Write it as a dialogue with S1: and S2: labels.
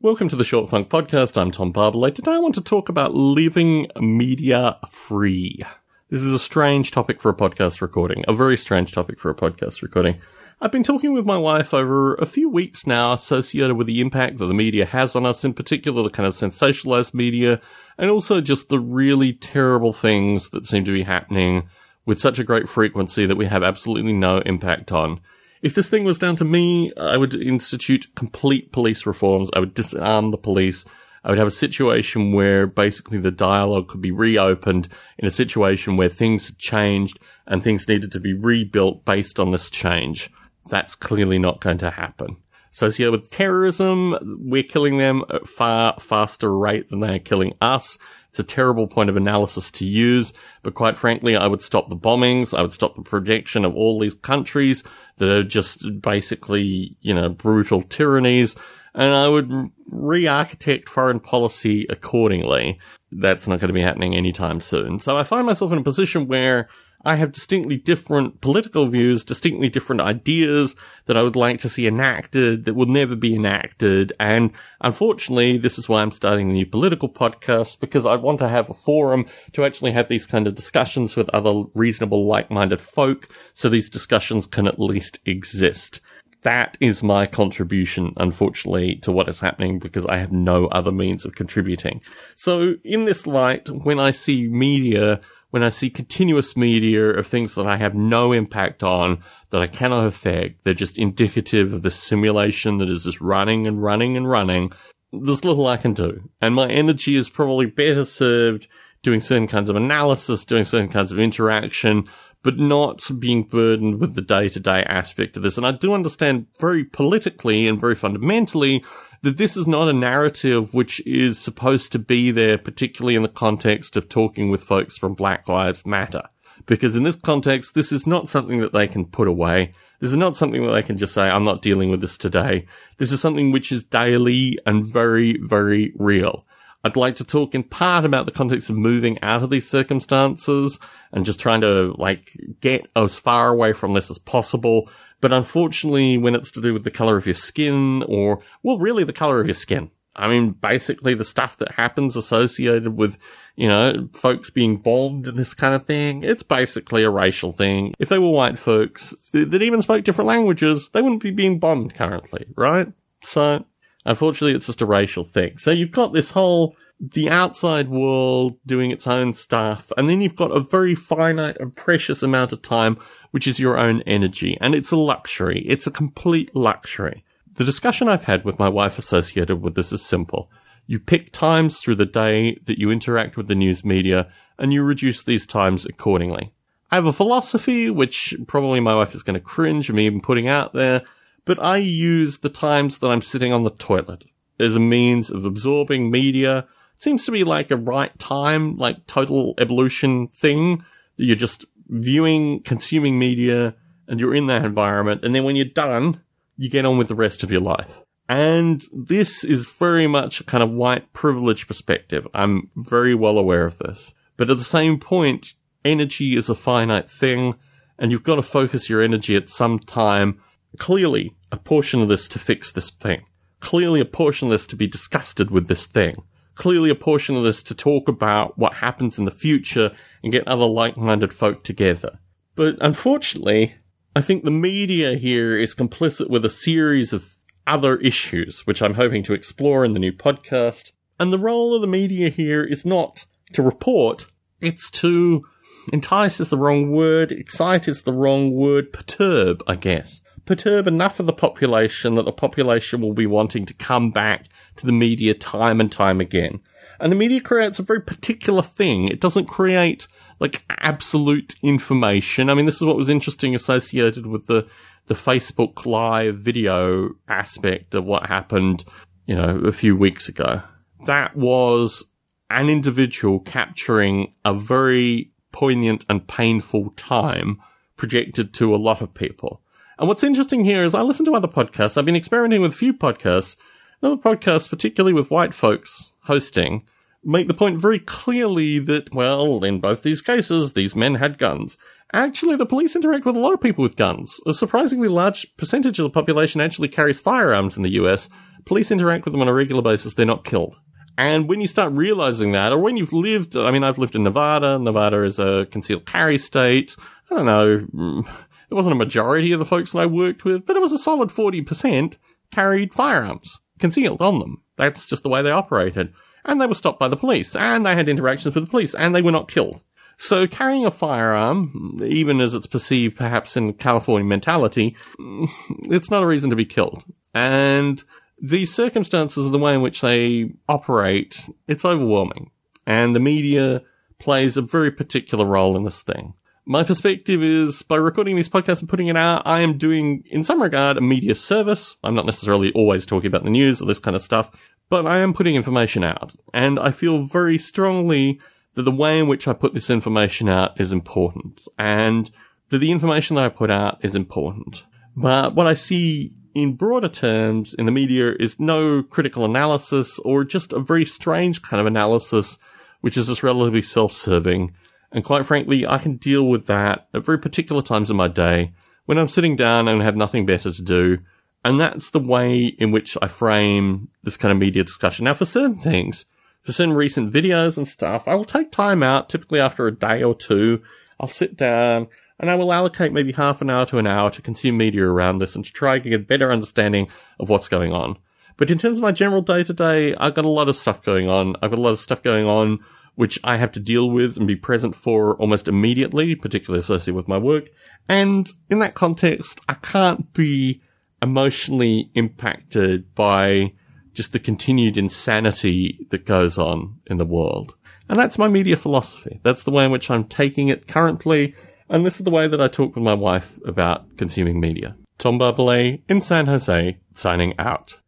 S1: Welcome to the Short Funk Podcast. I'm Tom Barbalet. Today I want to talk about living media free. This is a strange topic for a podcast recording, a very strange topic for a podcast recording. I've been talking with my wife over a few weeks now associated with the impact that the media has on us, in particular the kind of sensationalized media, and also just the really terrible things that seem to be happening with such a great frequency that we have absolutely no impact on. If this thing was down to me, I would institute complete police reforms. I would disarm the police. I would have a situation where basically the dialogue could be reopened in a situation where things had changed and things needed to be rebuilt based on this change. That's clearly not going to happen. Associated with terrorism, we're killing them at far faster rate than they are killing us. It's a terrible point of analysis to use, but quite frankly, I would stop the bombings. I would stop the projection of all these countries that are just basically, you know, brutal tyrannies. And I would re-architect foreign policy accordingly. That's not going to be happening anytime soon. So I find myself in a position where I have distinctly different political views, distinctly different ideas that I would like to see enacted that will never be enacted. And unfortunately, this is why I'm starting the new political podcast because I want to have a forum to actually have these kind of discussions with other reasonable, like-minded folk. So these discussions can at least exist. That is my contribution, unfortunately, to what is happening because I have no other means of contributing. So in this light, when I see media when I see continuous media of things that I have no impact on, that I cannot affect, they're just indicative of the simulation that is just running and running and running, there's little I can do. And my energy is probably better served doing certain kinds of analysis, doing certain kinds of interaction, but not being burdened with the day to day aspect of this. And I do understand very politically and very fundamentally that this is not a narrative which is supposed to be there, particularly in the context of talking with folks from Black Lives Matter. Because in this context, this is not something that they can put away. This is not something that they can just say, I'm not dealing with this today. This is something which is daily and very, very real. I'd like to talk in part about the context of moving out of these circumstances and just trying to like get as far away from this as possible but unfortunately, when it's to do with the color of your skin or, well, really the color of your skin. I mean, basically the stuff that happens associated with, you know, folks being bombed and this kind of thing, it's basically a racial thing. If they were white folks that even spoke different languages, they wouldn't be being bombed currently, right? So, unfortunately, it's just a racial thing. So you've got this whole the outside world doing its own stuff, and then you've got a very finite and precious amount of time, which is your own energy, and it's a luxury. It's a complete luxury. The discussion I've had with my wife associated with this is simple. You pick times through the day that you interact with the news media, and you reduce these times accordingly. I have a philosophy, which probably my wife is going to cringe at me even putting out there, but I use the times that I'm sitting on the toilet as a means of absorbing media It seems to be like a right time, like total evolution thing that you're just viewing, consuming media and you're in that environment. And then when you're done, you get on with the rest of your life. And this is very much a kind of white privilege perspective. I'm very well aware of this. But at the same point, energy is a finite thing and you've got to focus your energy at some time. Clearly, a portion of this to fix this thing. Clearly, a portion of this to be disgusted with this thing clearly a portion of this to talk about what happens in the future and get other like-minded folk together. But unfortunately, I think the media here is complicit with a series of other issues, which I'm hoping to explore in the new podcast. And the role of the media here is not to report, it's to entice is the wrong word, excite is the wrong word, perturb, I guess perturb enough of the population that the population will be wanting to come back to the media time and time again. And the media creates a very particular thing. It doesn't create like absolute information. I mean, this is what was interesting associated with the, the Facebook live video aspect of what happened, you know, a few weeks ago. That was an individual capturing a very poignant and painful time projected to a lot of people. And what's interesting here is I listen to other podcasts. I've been experimenting with a few podcasts. Other podcasts, particularly with white folks hosting, make the point very clearly that, well, in both these cases, these men had guns. Actually, the police interact with a lot of people with guns. A surprisingly large percentage of the population actually carries firearms in the US. Police interact with them on a regular basis, they're not killed. And when you start realizing that, or when you've lived, I mean, I've lived in Nevada. Nevada is a concealed carry state. I don't know. It wasn't a majority of the folks that I worked with, but it was a solid 40% carried firearms concealed on them. That's just the way they operated. And they were stopped by the police, and they had interactions with the police, and they were not killed. So carrying a firearm, even as it's perceived perhaps in California mentality, it's not a reason to be killed. And these circumstances are the way in which they operate, it's overwhelming. And the media plays a very particular role in this thing. My perspective is by recording these podcasts and putting it out, I am doing, in some regard, a media service. I'm not necessarily always talking about the news or this kind of stuff, but I am putting information out. And I feel very strongly that the way in which I put this information out is important and that the information that I put out is important. But what I see in broader terms in the media is no critical analysis or just a very strange kind of analysis, which is just relatively self-serving and quite frankly, I can deal with that at very particular times in my day when I'm sitting down and have nothing better to do. And that's the way in which I frame this kind of media discussion. Now, for certain things, for certain recent videos and stuff, I will take time out, typically after a day or two. I'll sit down and I will allocate maybe half an hour to an hour to consume media around this and to try to get a better understanding of what's going on. But in terms of my general day to day, I've got a lot of stuff going on. I've got a lot of stuff going on which I have to deal with and be present for almost immediately, particularly associated with my work. And in that context, I can't be emotionally impacted by just the continued insanity that goes on in the world. And that's my media philosophy. That's the way in which I'm taking it currently. And this is the way that I talk with my wife about consuming media. Tom Barbalet in San Jose, signing out.